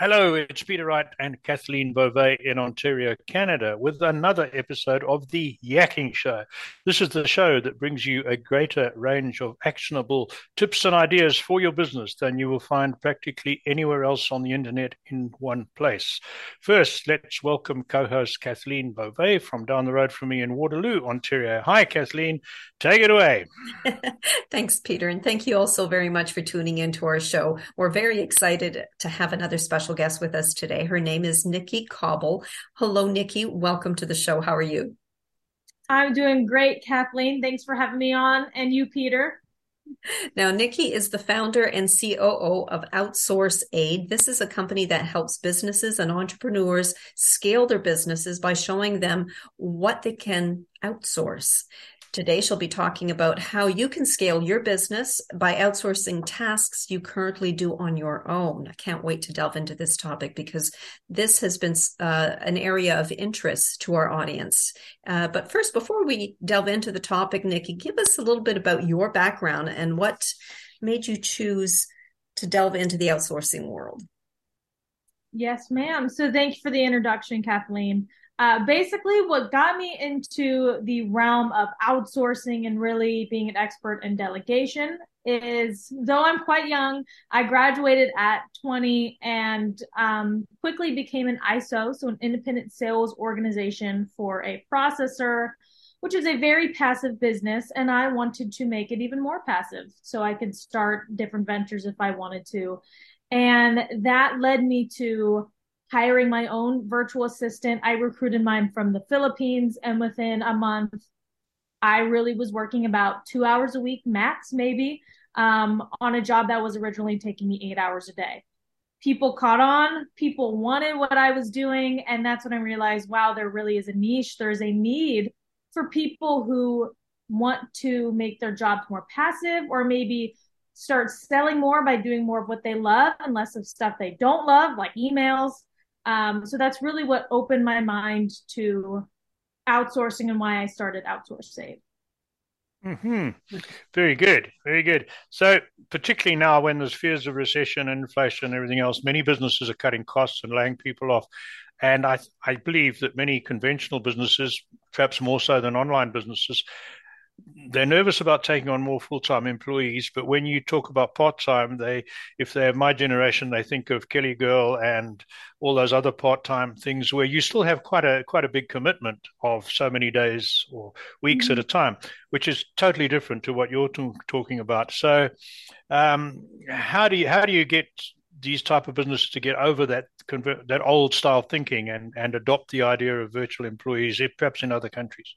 Hello, it's Peter Wright and Kathleen Beauvais in Ontario, Canada, with another episode of The Yakking Show. This is the show that brings you a greater range of actionable tips and ideas for your business than you will find practically anywhere else on the internet in one place. First, let's welcome co host Kathleen Beauvais from down the road from me in Waterloo, Ontario. Hi, Kathleen. Take it away. Thanks, Peter. And thank you also very much for tuning into our show. We're very excited to have another special special guest with us today. Her name is Nickie Cobble. Hello, Nickie. Welcome to the show. How are you? I'm doing great, Kathleen. Thanks for having me on. And you, Peter. Now, Nickie is the founder and COO of OutsourceAid. This is a company that helps businesses and entrepreneurs scale their businesses by showing them what they can outsource. Today, she'll be talking about how you can scale your business by outsourcing tasks you currently do on your own. I can't wait to delve into this topic because this has been uh, an area of interest to our audience. Uh, but first, before we delve into the topic, Nickie, give us a little bit about your background and what made you choose to delve into the outsourcing world. Yes, ma'am. So thank you for the introduction, Kathleen. Uh, basically, what got me into the realm of outsourcing and really being an expert in delegation is though I'm quite young, I graduated at 20 and um, quickly became an ISO, so an independent sales organization for a processor, which is a very passive business. And I wanted to make it even more passive so I could start different ventures if I wanted to. And that led me to hiring my own virtual assistant. I recruited mine from the Philippines, and within a month, I really was working about two hours a week, max, maybe, um, on a job that was originally taking me eight hours a day. People caught on, people wanted what I was doing, and that's when I realized wow, there really is a niche. There's a need for people who want to make their jobs more passive or maybe start selling more by doing more of what they love and less of stuff they don't love, like emails, um, so that's really what opened my mind to outsourcing and why I started OutsourceAid. Hmm. Very good. Very good. So, particularly now when there's fears of recession inflation and everything else, many businesses are cutting costs and laying people off. And I, I believe that many conventional businesses, perhaps more so than online businesses, they're nervous about taking on more full-time employees but when you talk about part-time they if they're my generation they think of kelly girl and all those other part-time things where you still have quite a quite a big commitment of so many days or weeks mm-hmm. at a time which is totally different to what you're t- talking about so um, how do you how do you get these type of businesses to get over that convert that old style thinking and and adopt the idea of virtual employees if perhaps in other countries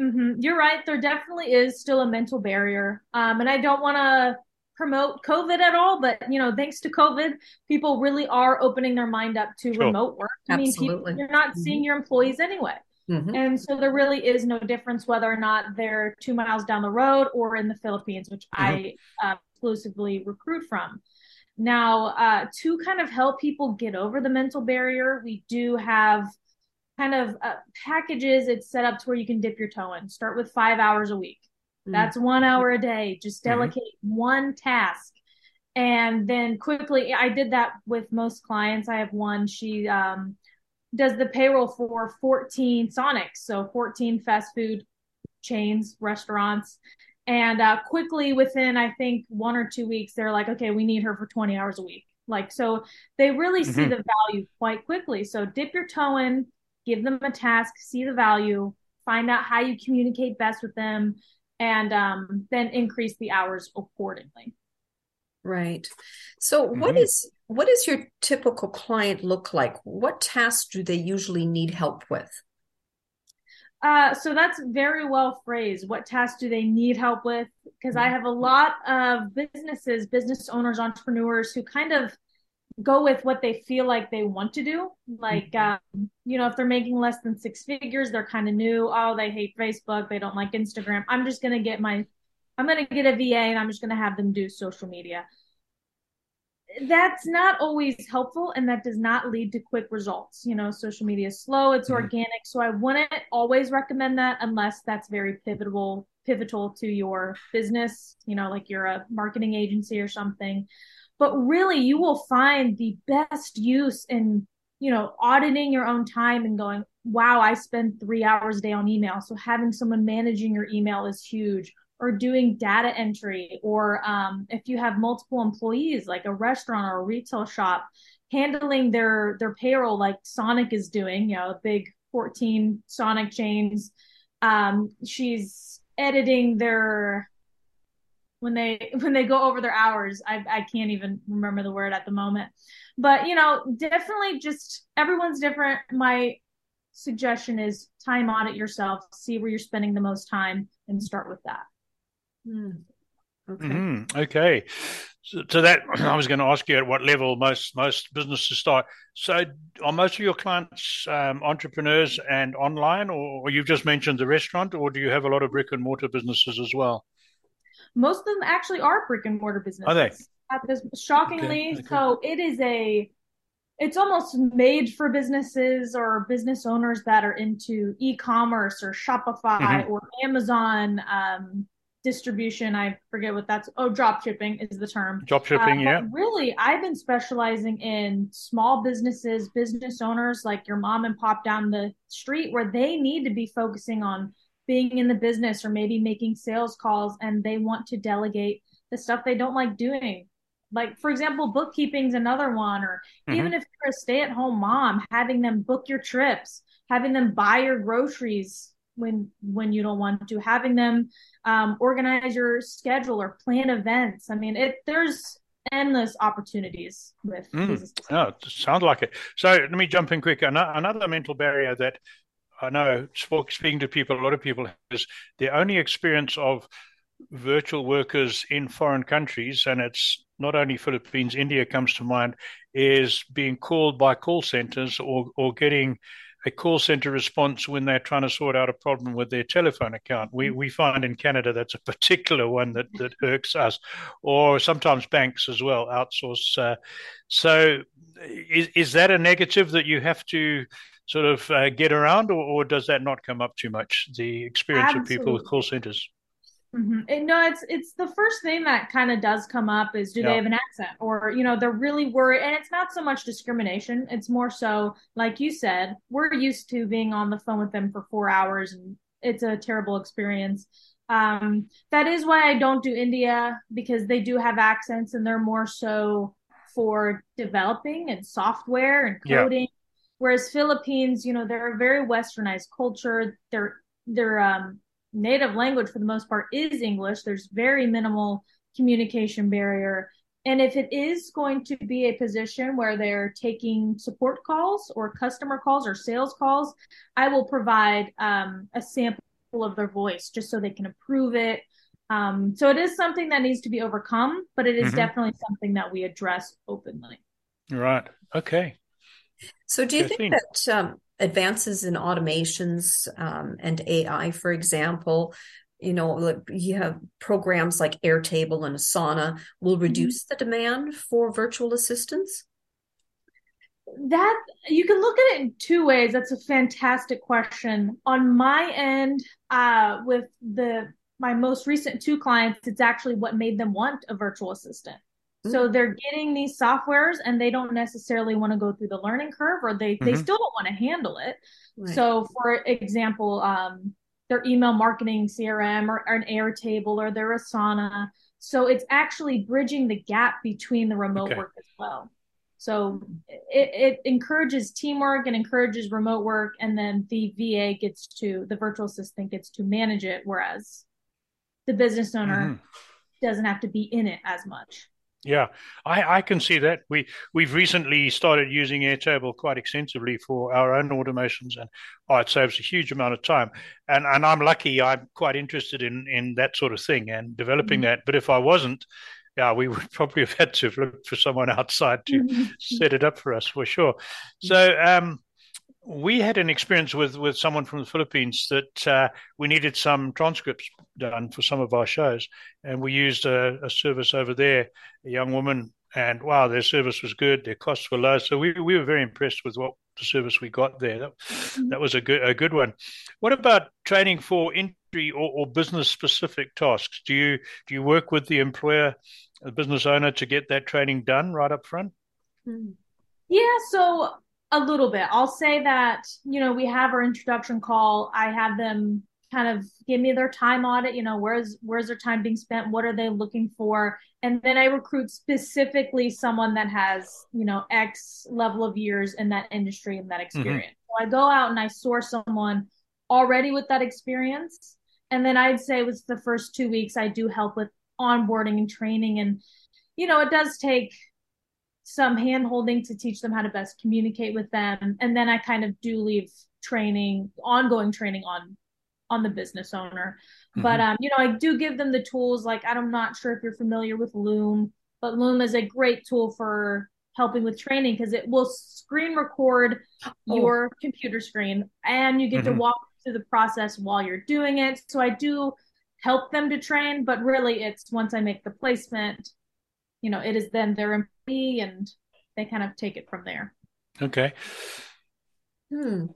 Mm-hmm. You're right. There definitely is still a mental barrier. Um, and I don't want to promote COVID at all, but you know, thanks to COVID, people really are opening their mind up to sure. remote work. I Absolutely. mean, people, you're not mm-hmm. seeing your employees anyway. Mm-hmm. And so there really is no difference whether or not they're two miles down the road or in the Philippines, which mm-hmm. I uh, exclusively recruit from. Now, uh, to kind of help people get over the mental barrier, we do have kind of uh, packages it's set up to where you can dip your toe in start with five hours a week mm-hmm. that's one hour a day just mm-hmm. delegate mm-hmm. one task and then quickly i did that with most clients i have one she um, does the payroll for 14 sonics so 14 fast food chains restaurants and uh, quickly within i think one or two weeks they're like okay we need her for 20 hours a week like so they really mm-hmm. see the value quite quickly so dip your toe in give them a task, see the value, find out how you communicate best with them, and um, then increase the hours accordingly. Right. So, mm-hmm. what is what does your typical client look like? What tasks do they usually need help with? Uh, so that's very well phrased. What tasks do they need help with? Because I mm-hmm. have a lot of businesses, business owners, entrepreneurs who kind of go with what they feel like they want to do. Like, mm-hmm. um, you know, if they're making less than six figures, they're kind of new. Oh, they hate Facebook. They don't like Instagram. I'm just going to get my, I'm going to get a VA and I'm just going to have them do social media. That's not always helpful and that does not lead to quick results. You know, social media is slow, it's mm-hmm. organic. So I wouldn't always recommend that unless that's very pivotal, pivotal to your business, you know, like you're a marketing agency or something but really you will find the best use in you know auditing your own time and going wow i spend three hours a day on email. So having someone managing your email is huge or doing data entry or um, if you have multiple employees like a restaurant or a retail shop handling their their payroll like sonic is doing you know big 14 sonic chains. Um, she's editing their when they when they go over their hours i i can't even remember the word at the moment. But you know definitely just everyone's different. My suggestion is time audit yourself see where you're spending the most time and start with that. Mm. okay. Mm-hmm. okay. So, so, that i was going to ask you at what level most most businesses start. So are most of your clients um, entrepreneurs and online or, or you've just mentioned the restaurant or do you have a lot of brick and mortar businesses as well most of them actually are brick and mortar businesses. Are they? shockingly, okay, okay. so it is a. It's almost made for businesses or business owners that are into e-commerce or Shopify mm-hmm. or Amazon um, distribution. I forget what that's. Oh, drop shipping is the term. Drop shipping, uh, yeah. Really, I've been specializing in small businesses, business owners like your mom and pop down the street, where they need to be focusing on being in the business or maybe making sales calls and they want to delegate the stuff they don't like doing. Like for example bookkeeping's another one or mm-hmm. even if you're a stay-at-home mom having them book your trips having them buy your groceries when when you don't want to having them um, organize your schedule or plan events. I mean it there's endless opportunities with mm. oh, sounds like it. So let me jump in quick. Another mental barrier that I know speaking to people, a lot of people is the only experience of virtual workers in foreign countries, and it's not only Philippines, India comes to mind, is being called by call centers or, or getting a call center response when they're trying to sort out a problem with their telephone account. We we find in Canada that's a particular one that, that irks us, or sometimes banks as well outsource. Uh, so, is is that a negative that you have to sort of uh, get around, or, or, does that not come up too much? The experience Absolutely. of people with call centers. Mm-hmm. no, it's it's the first thing that kind of does come up is do yeah. they have an accent or you know they're really worried and it's not so much discrimination it's more so like you said we're used to being on the phone with them for four hours and it's a terrible experience um, that is why I don't do India because they do have accents and they're more so for developing and software and coding Whereas Philippines, you know, they're a very westernized culture. Their their um, native language, for the most part, is English. There's very minimal communication barrier. And if it is going to be a position where they're taking support calls or customer calls or sales calls, I will provide um, a sample of their voice just so they can approve it. Um, so it is something that needs to be overcome, but it is mm-hmm. definitely something that we address openly. Right. Okay. So, do you think that um, advances in automations um, and AI, for example, you know, you have programs like Airtable and Asana will mm-hmm. reduce the demand for virtual assistants? That you can look at it in two ways. That's a fantastic question. On my end, uh, with the my most recent two clients, it's actually what made them want a virtual assistant. So mm-hmm. they're getting these softwares and they don't necessarily want to go through the learning curve or they, mm-hmm. they still don't want to handle it. Right. So for example, um, their email marketing CRM or, or an Airtable or their Asana. So it's actually bridging the gap between the remote okay. work as well. So it, it encourages teamwork and encourages remote work, and then the VA gets to the virtual assistant gets to manage it, whereas the business owner mm-hmm. doesn't have to be in it as much. Yeah, I, I can see that. We we've recently started using Airtable quite extensively for our own automations, and oh, it saves a huge amount of time. And and I'm lucky. I'm quite interested in in that sort of thing and developing mm-hmm. that. But if I wasn't, yeah, we would probably have had to look for someone outside to mm-hmm. set it up for us for sure. So um, we had an experience with with someone from the Philippines that uh, we needed some transcripts done for some of our shows, and we used a, a, service over there, a young woman, and wow, their service was good, their costs were low, so we we were very impressed with what the service we got there. That, mm-hmm. that was a good a good one. What about training for industry or, or business specific tasks? Do you do you work with the employer the business owner to get that training done right up front? Hmm. Yeah, so a little bit. I'll say that, you know, we have our introduction call. I have them kind of give me their time audit, you know, where's where's their time being spent, what are they looking for? And then I recruit specifically someone that has, you know, X level of years in that industry and that mm-hmm. experience. Mm-hmm. So I go out and I source someone already with that experience. And then I'd say with the first two weeks, I do help with onboarding and training. And, you know, it does take some hand holding to teach them how to best communicate with them. And then I kind of do leave training, ongoing training on on the business owner. Mm-hmm. But um, you know, I do give them the tools. Like I'm not sure if you're familiar with Loom, but Loom is a great tool for helping with training because it will screen record oh. your computer screen and you get mm-hmm. to walk through the process while you're doing it. So I do help them to train, but really it's once I make the placement, you know, it is then their employee and they kind of take it from there. Okay. Hmm.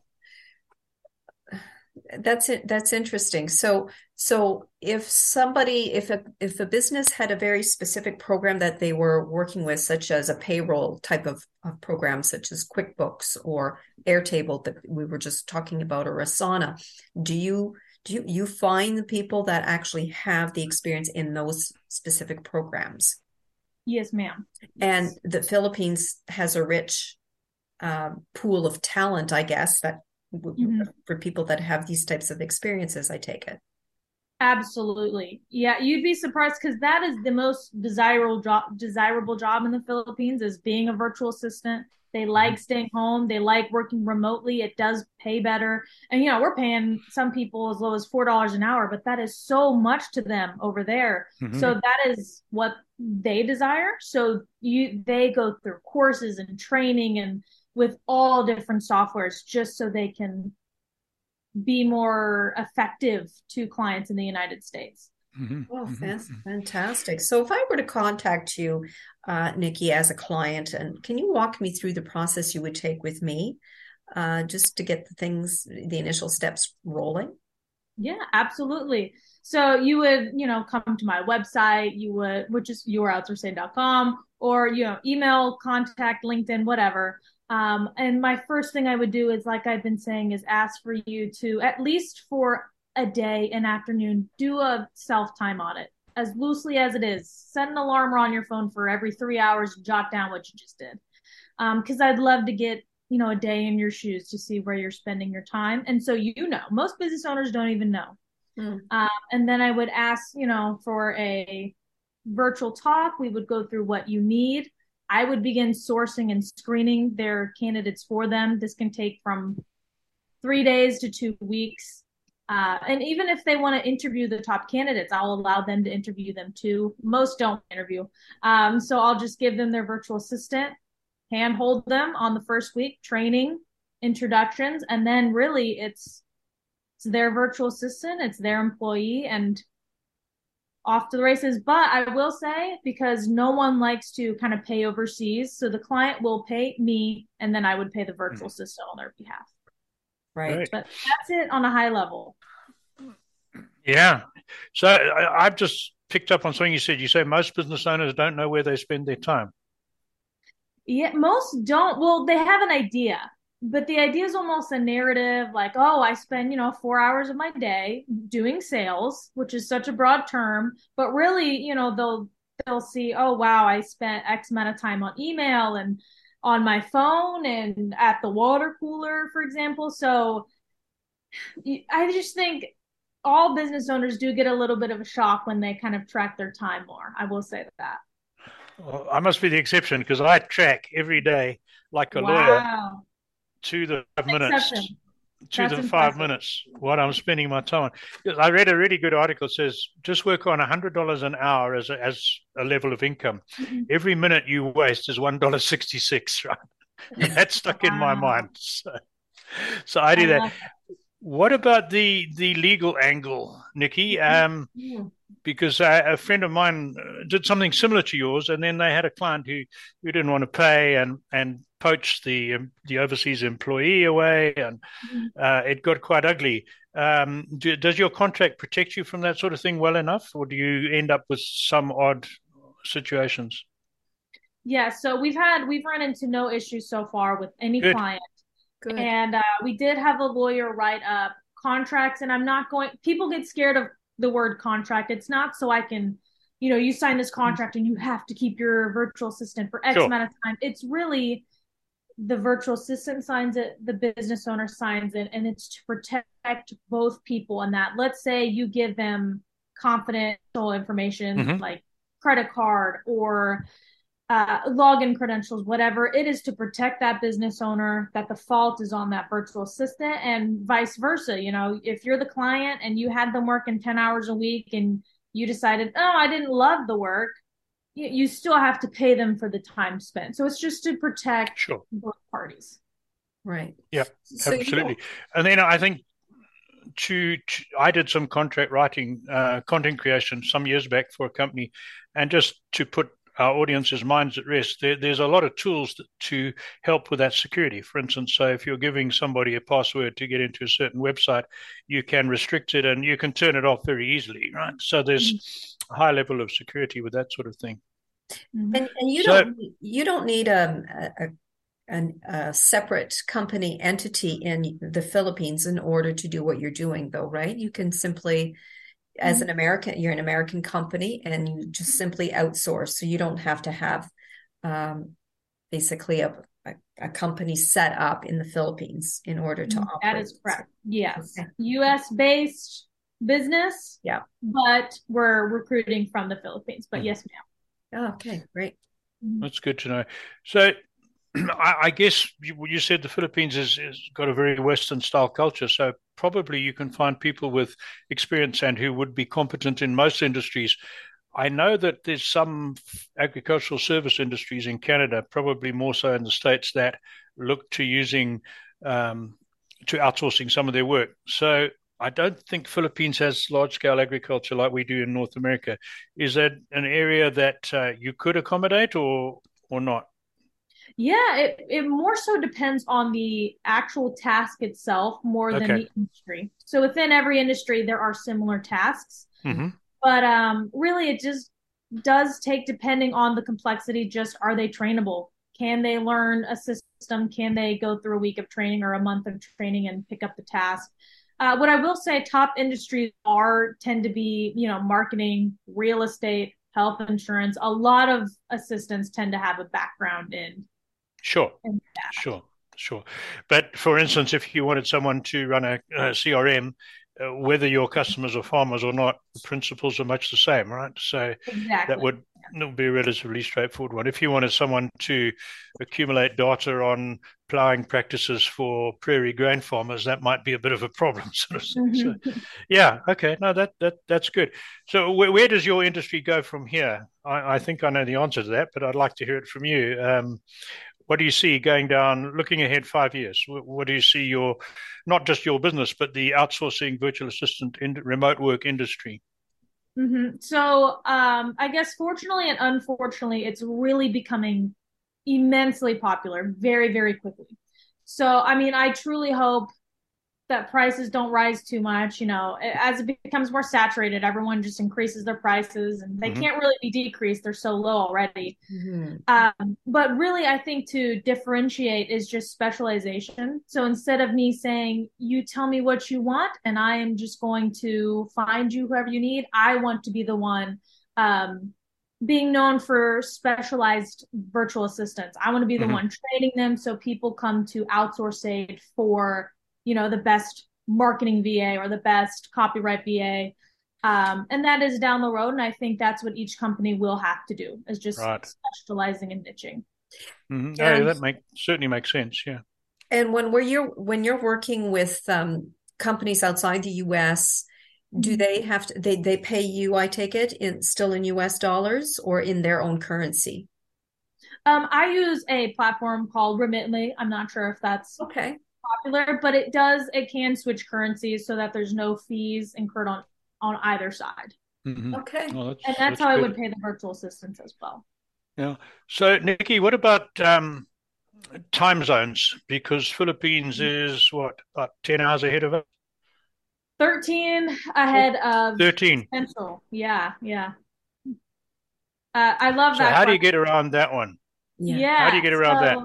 That's it. That's interesting. So, so if somebody, if a if a business had a very specific program that they were working with, such as a payroll type of, of program, such as QuickBooks or Airtable that we were just talking about, or Asana, do you do you, you find the people that actually have the experience in those specific programs? Yes, ma'am. And the Philippines has a rich uh, pool of talent, I guess, that mm-hmm. for people that have these types of experiences, I take it. Absolutely. Yeah, you'd be surprised because that is the most desirable job desirable job in the Philippines is being a virtual assistant. They like mm-hmm. staying home. They like working remotely. It does pay better. And, you know, we're paying some people as low as $4 an hour, but that is so much to them over there. Mm-hmm. So that is what they desire. So you, they go through courses and training and with all different softwares just so they can be more effective to clients in the United States. Mm-hmm. Oh, mm-hmm. fantastic. So if I were to contact you, uh, Nickie, as a client, and can you walk me through the process you would take with me uh, just to get the things, the initial steps rolling? Yeah, absolutely. So you would, you know, come to my website, you would, which is youroutsourceaid.com, or, you know, email, contact, LinkedIn, whatever. Um, and my first thing I would do is, like I've been saying, is ask for you to at least for a day, an afternoon, do a self time audit as loosely as it is. Set an alarm on your phone for every three hours, and jot down what you just did. Because um, I'd love to get you know a day in your shoes to see where you're spending your time, and so you know most business owners don't even know. Mm. Um, and then I would ask you know for a virtual talk. We would go through what you need. I would begin sourcing and screening their candidates for them. This can take from three days to two weeks. Uh, and even if they want to interview the top candidates, I'll allow them to interview them too. Most don't interview. Um, so I'll just give them their virtual assistant, handhold them on the first week, training, introductions, and then really it's it's their virtual assistant, it's their employee, and off to the races. But I will say, because no one likes to kind of pay overseas, so the client will pay me, and then I would pay the virtual mm-hmm. assistant on their behalf. Right. But that's it on a high level. Yeah. So I, I've just picked up on something you said. You say most business owners don't know where they spend their time. Yeah, most don't. Well, they have an idea, but the idea is almost a narrative like, oh, I spend, you know, four hours of my day doing sales, which is such a broad term. But really, you know, they'll they'll see, oh wow, I spent X amount of time on email and on my phone and at the water cooler, for example. So I just think all business owners do get a little bit of a shock when they kind of track their time more. I will say that. Well, I must be the exception because I track every day like a wow. lawyer to the minutes to That's the five minutes what I'm spending my time on. I read a really good article that says just work on hundred dollars an hour as a, as a level of income. Mm-hmm. Every minute you waste is one dollar sixty six. Right, that stuck wow. in my mind. So, so I do I that. What about the the legal angle, Nickie? Mm-hmm. Um, yeah. Because a friend of mine uh, did something similar to yours, and then they had a client who, who didn't want to pay, and and poached the um, the overseas employee away, and mm-hmm. uh, it got quite ugly. Um, do, does your contract protect you from that sort of thing well enough, or do you end up with some odd situations? Yeah, so we've had we've run into no issues so far with any Good. client, Good. and uh, we did have a lawyer write up contracts. And I'm not going. People get scared of the word contract. It's not so I can, you know, you sign this contract and you have to keep your virtual assistant for X Sure. amount of time. It's really the virtual assistant signs it, the business owner signs it, and it's to protect both people. And that, let's say you give them confidential information Mhm. like credit card or uh, login credentials, whatever. It is to protect that business owner that the fault is on that virtual assistant and vice versa. You know, if you're the client and you had them working 10 hours a week and you decided, oh, I didn't love the work, you, you still have to pay them for the time spent. So it's just to protect Sure. both parties. Right. Yeah, So you Absolutely. And then I think to, to I did some contract writing, uh, content creation some years back for a company, and just to put our audience's minds at rest, there, there's a lot of tools that, to help with that security. For instance, so if you're giving somebody a password to get into a certain website, you can restrict it and you can turn it off very easily, right? So there's a high level of security with that sort of thing. Mhm. And, and you So- don't you don't need um, a, a an, a separate company entity in the Philippines in order to do what you're doing, though, right? You can simply, as an American, you're an American company, and you just simply outsource, so you don't have to have um, basically a, a a company set up in the Philippines in order to operate. That is correct. Yes. Okay. US based business. Yeah. But we're recruiting from the Philippines. But Mhm. yes, ma'am. Oh, okay, great. That's good to know. So, I, I guess you, you said the Philippines has, has got a very Western style culture. So, probably you can find people with experience and who would be competent in most industries. I know that there's some agricultural service industries in Canada, probably more so in the States, that look to using um, to outsourcing some of their work. So, I don't think Philippines has large scale agriculture like we do in North America. Is that an area that uh, you could accommodate or or not? Yeah, it, it more so depends on the actual task itself more than Okay. the industry. So within every industry, there are similar tasks, hmm but um, really it just does take depending on the complexity. Just are they trainable? Can they learn a system? Can they go through a week of training or a month of training and pick up the task? Uh, what I will say, top industries are tend to be, you know, marketing, real estate, health insurance. A lot of assistants tend to have a background in Sure, in that. sure, sure. But for instance, if you wanted someone to run a, a CRM, uh, whether your customers are farmers or not, the principles are much the same, right? So Exactly. that would that would be a relatively straightforward one. If you wanted someone to accumulate data on ploughing practices for prairie grain farmers, that might be a bit of a problem, sort of thing. So, Mhm. yeah, okay, no, that that that's good. So where, where does your industry go from here? I, I think I know the answer to that, but I'd like to hear it from you. Um, what do you see going down, looking ahead five years? What, do you see your, not just your business, but the outsourcing virtual assistant in remote work industry? Mhm. So, um, I guess fortunately and unfortunately, it's really becoming immensely popular very, very quickly. So, I mean, I truly hope that prices don't rise too much. You know, as it becomes more saturated, everyone just increases their prices and they Mhm. can't really be decreased. They're so low already. Mhm. Um, but really, I think to differentiate is just specialization. So instead of me saying, you tell me what you want, and I am just going to find you whoever you need, I want to be the one um, being known for specialized virtual assistants. I want to be the Mhm. one training them so people come to OutsourceAid for, you know, the best marketing VA or the best copyright VA. Um, and that is down the road. And I think that's what each company will have to do is just Right. specializing and niching. Mhm. And- Oh, that make certainly makes sense. Yeah. And when we're you're when you're working with um, companies outside the U.S., do Mhm. they have to they they pay you? I take it in still in U.S. dollars or in their own currency? Um, I use a platform called Remitly. I'm not sure if that's Okay. Popular, but it does, it can switch currencies so that there's no fees incurred on, on either side. Mhm. Okay. Well, that's, And that's how I would pay the virtual assistants as well. Yeah. So, Nickie, what about um, time zones? Because Philippines is what, about 10 hours ahead of us? 13 ahead of 13. Central. Yeah, yeah. Uh, I love so that. How question. do you get around that one? Yeah. yeah how do you get around so, that?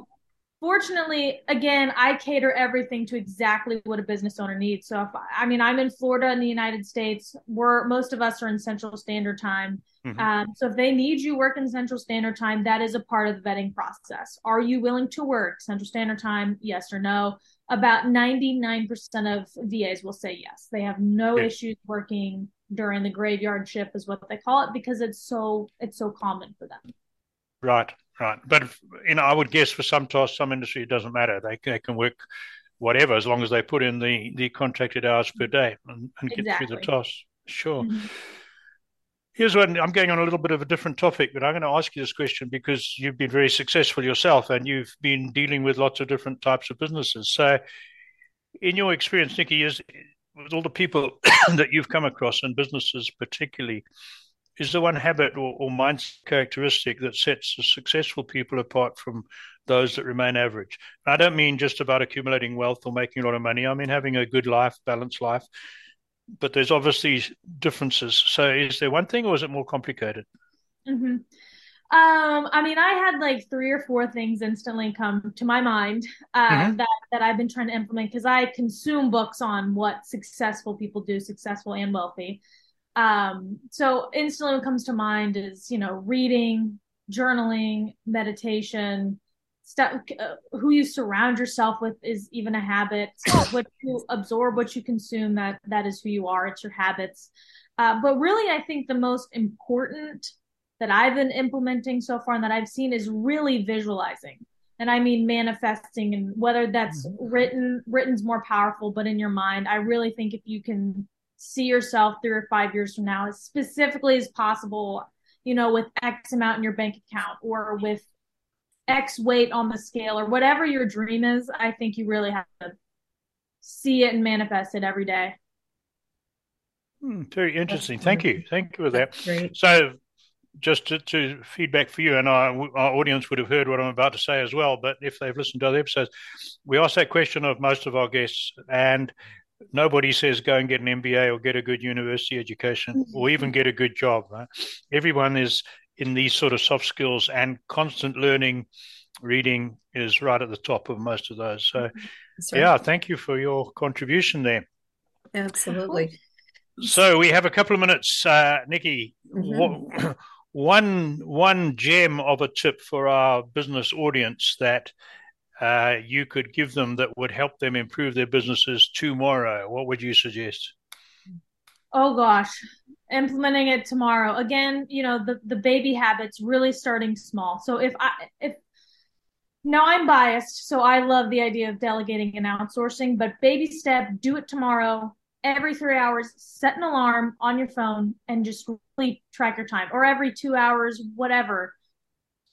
Fortunately, again, I cater everything to exactly what a business owner needs. So, if I mean, I'm in Florida in the United States. We're most of us are in Central Standard Time. Mm-hmm. Um, so, if they need you work in Central Standard Time, that is a part of the vetting process. Are you willing to work Central Standard Time? Yes or no? About 99% of VAs will say yes. They have no issues working during the graveyard shift, is what they call it, because it's so it's so common for them. Right. Right, but you know, I would guess for some tasks, some industry, it doesn't matter. They, they can work whatever as long as they put in the the contracted hours per day and, and exactly. get through the tasks. Sure. Mm-hmm. Here's one. I'm going on a little bit of a different topic, but I'm going to ask you this question because you've been very successful yourself and you've been dealing with lots of different types of businesses. So, in your experience, Nickie, is with all the people that you've come across and businesses particularly, is there one habit or, or mindset characteristic that sets the successful people apart from those that remain average? And I don't mean just about accumulating wealth or making a lot of money. I mean having a good life, balanced life. But there's obviously differences. So is there one thing, or is it more complicated? Mm-hmm. Um, I mean, I had like three or four things instantly come to my mind uh, mm-hmm. that that I've been trying to implement because I consume books on what successful people do, successful and wealthy. Um, so instantly what comes to mind is, you know, reading, journaling, meditation, stuff, uh, who you surround yourself with is even a habit. what you absorb, what you consume, that, that is who you are. It's your habits. Uh, but really, I think the most important that I've been implementing so far and that I've seen is really visualizing. And I mean manifesting and whether that's mm-hmm. written, written's more powerful, but in your mind, I really think if you can see yourself three or five years from now as specifically as possible, you know, with X amount in your bank account or with X weight on the scale or whatever your dream is, I think you really have to see it and manifest it every day. Hmm, very interesting. Thank you. Thank you for that. So, just to, to, feedback for you, and our, our audience would have heard what I'm about to say as well, but if they've listened to other episodes, we ask that question of most of our guests, and nobody says go and get an MBA or get a good university education or even get a good job. Right? Everyone is in these sort of soft skills and constant learning, reading is right at the top of most of those. So, right. yeah, thank you for your contribution there. Absolutely. So we have a couple of minutes, uh, Nickie. Mm-hmm. one one gem of a tip for our business audience that uh, you could give them that would help them improve their businesses tomorrow? What would you suggest? Oh gosh, implementing it tomorrow. Again, you know, the the baby habits really starting small. So if I if now I'm biased, so I love the idea of delegating and outsourcing, but baby step, do it tomorrow. Every three hours, set an alarm on your phone and just really track your time, or every two hours, whatever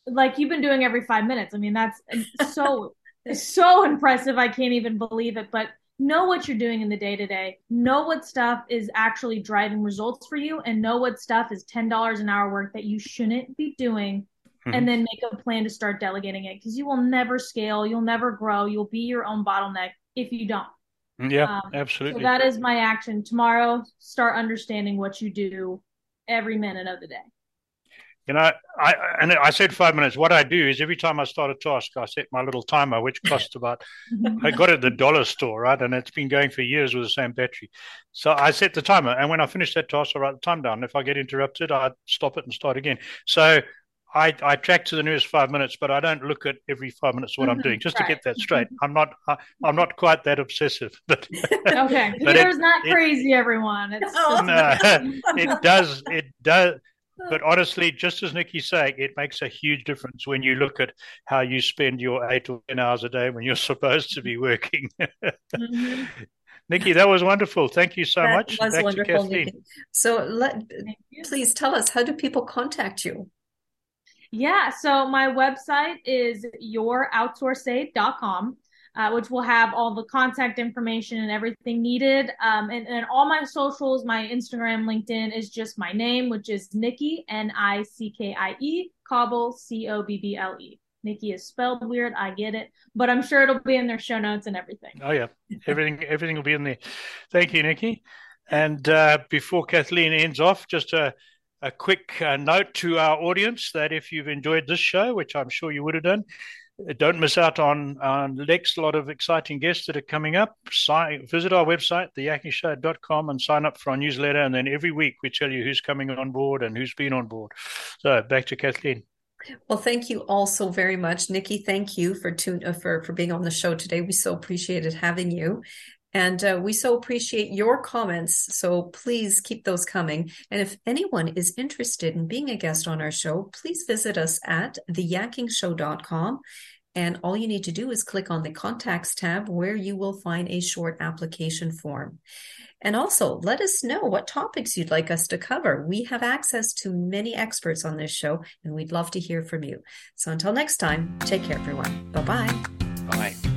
like you've been doing every five minutes. I mean, that's so so impressive. I can't even believe it. But know what you're doing in the day to day. Know what stuff is actually driving results for you, and know what stuff is ten dollars an hour work that you shouldn't be doing. Mm-hmm. And then make a plan to start delegating it because you will never scale, you'll never grow, you'll be your own bottleneck if you don't. Yeah, um, absolutely. So that is my action tomorrow. Start understanding what you do every minute of the day. You know, I and I said five minutes. What I do is every time I start a task, I set my little timer, which costs about. I got it at the dollar store, right, and it's been going for years with the same battery. So I set the timer, and when I finish that task, I write the time down. If I get interrupted, I stop it and start again. So I, I track to the nearest five minutes, but I don't look at every five minutes what I'm doing mm-hmm. just right. to get that straight. I'm not I, am not quite that obsessive, but okay, Peter's not crazy. It, everyone, it's no, it does it does but honestly, just as Nickie's saying, it makes a huge difference when you look at how you spend your eight or 10 hours a day when you're supposed to be working. mm-hmm. Nickie, that was wonderful. Thank you so that much. Was Back wonderful, Nickie. So let please tell us how do people contact you? Yeah, so my website is youroutsourceaid.com uh, which will have all the contact information and everything needed. Um, and, and all my socials, my Instagram, LinkedIn is just my name, which is Nickie, N I C K I E, Cobble, C O B B L E. Nickie is spelled weird. I get it, but I'm sure it'll be in their show notes and everything. Oh yeah, everything everything will be in there. Thank you, Nickie. And uh, before Kathleen ends off, just a a quick uh, note to our audience that if you've enjoyed this show, which I'm sure you would have done, don't miss out on, the next lot of exciting guests that are coming up. Sign, visit our website, theyakkingshow.com, and sign up for our newsletter. And then every week we tell you who's coming on board and who's been on board. So back to Kathleen. Well, thank you all so very much, Nickie. Thank you for tune, uh, for for being on the show today. We so appreciated having you. And uh, we so appreciate your comments. So please keep those coming. And if anyone is interested in being a guest on our show, please visit us at theyakkingshow.com. And all you need to do is click on the contacts tab where you will find a short application form. And also let us know what topics you'd like us to cover. We have access to many experts on this show and we'd love to hear from you. So until next time, take care, everyone. Bye-bye. Bye.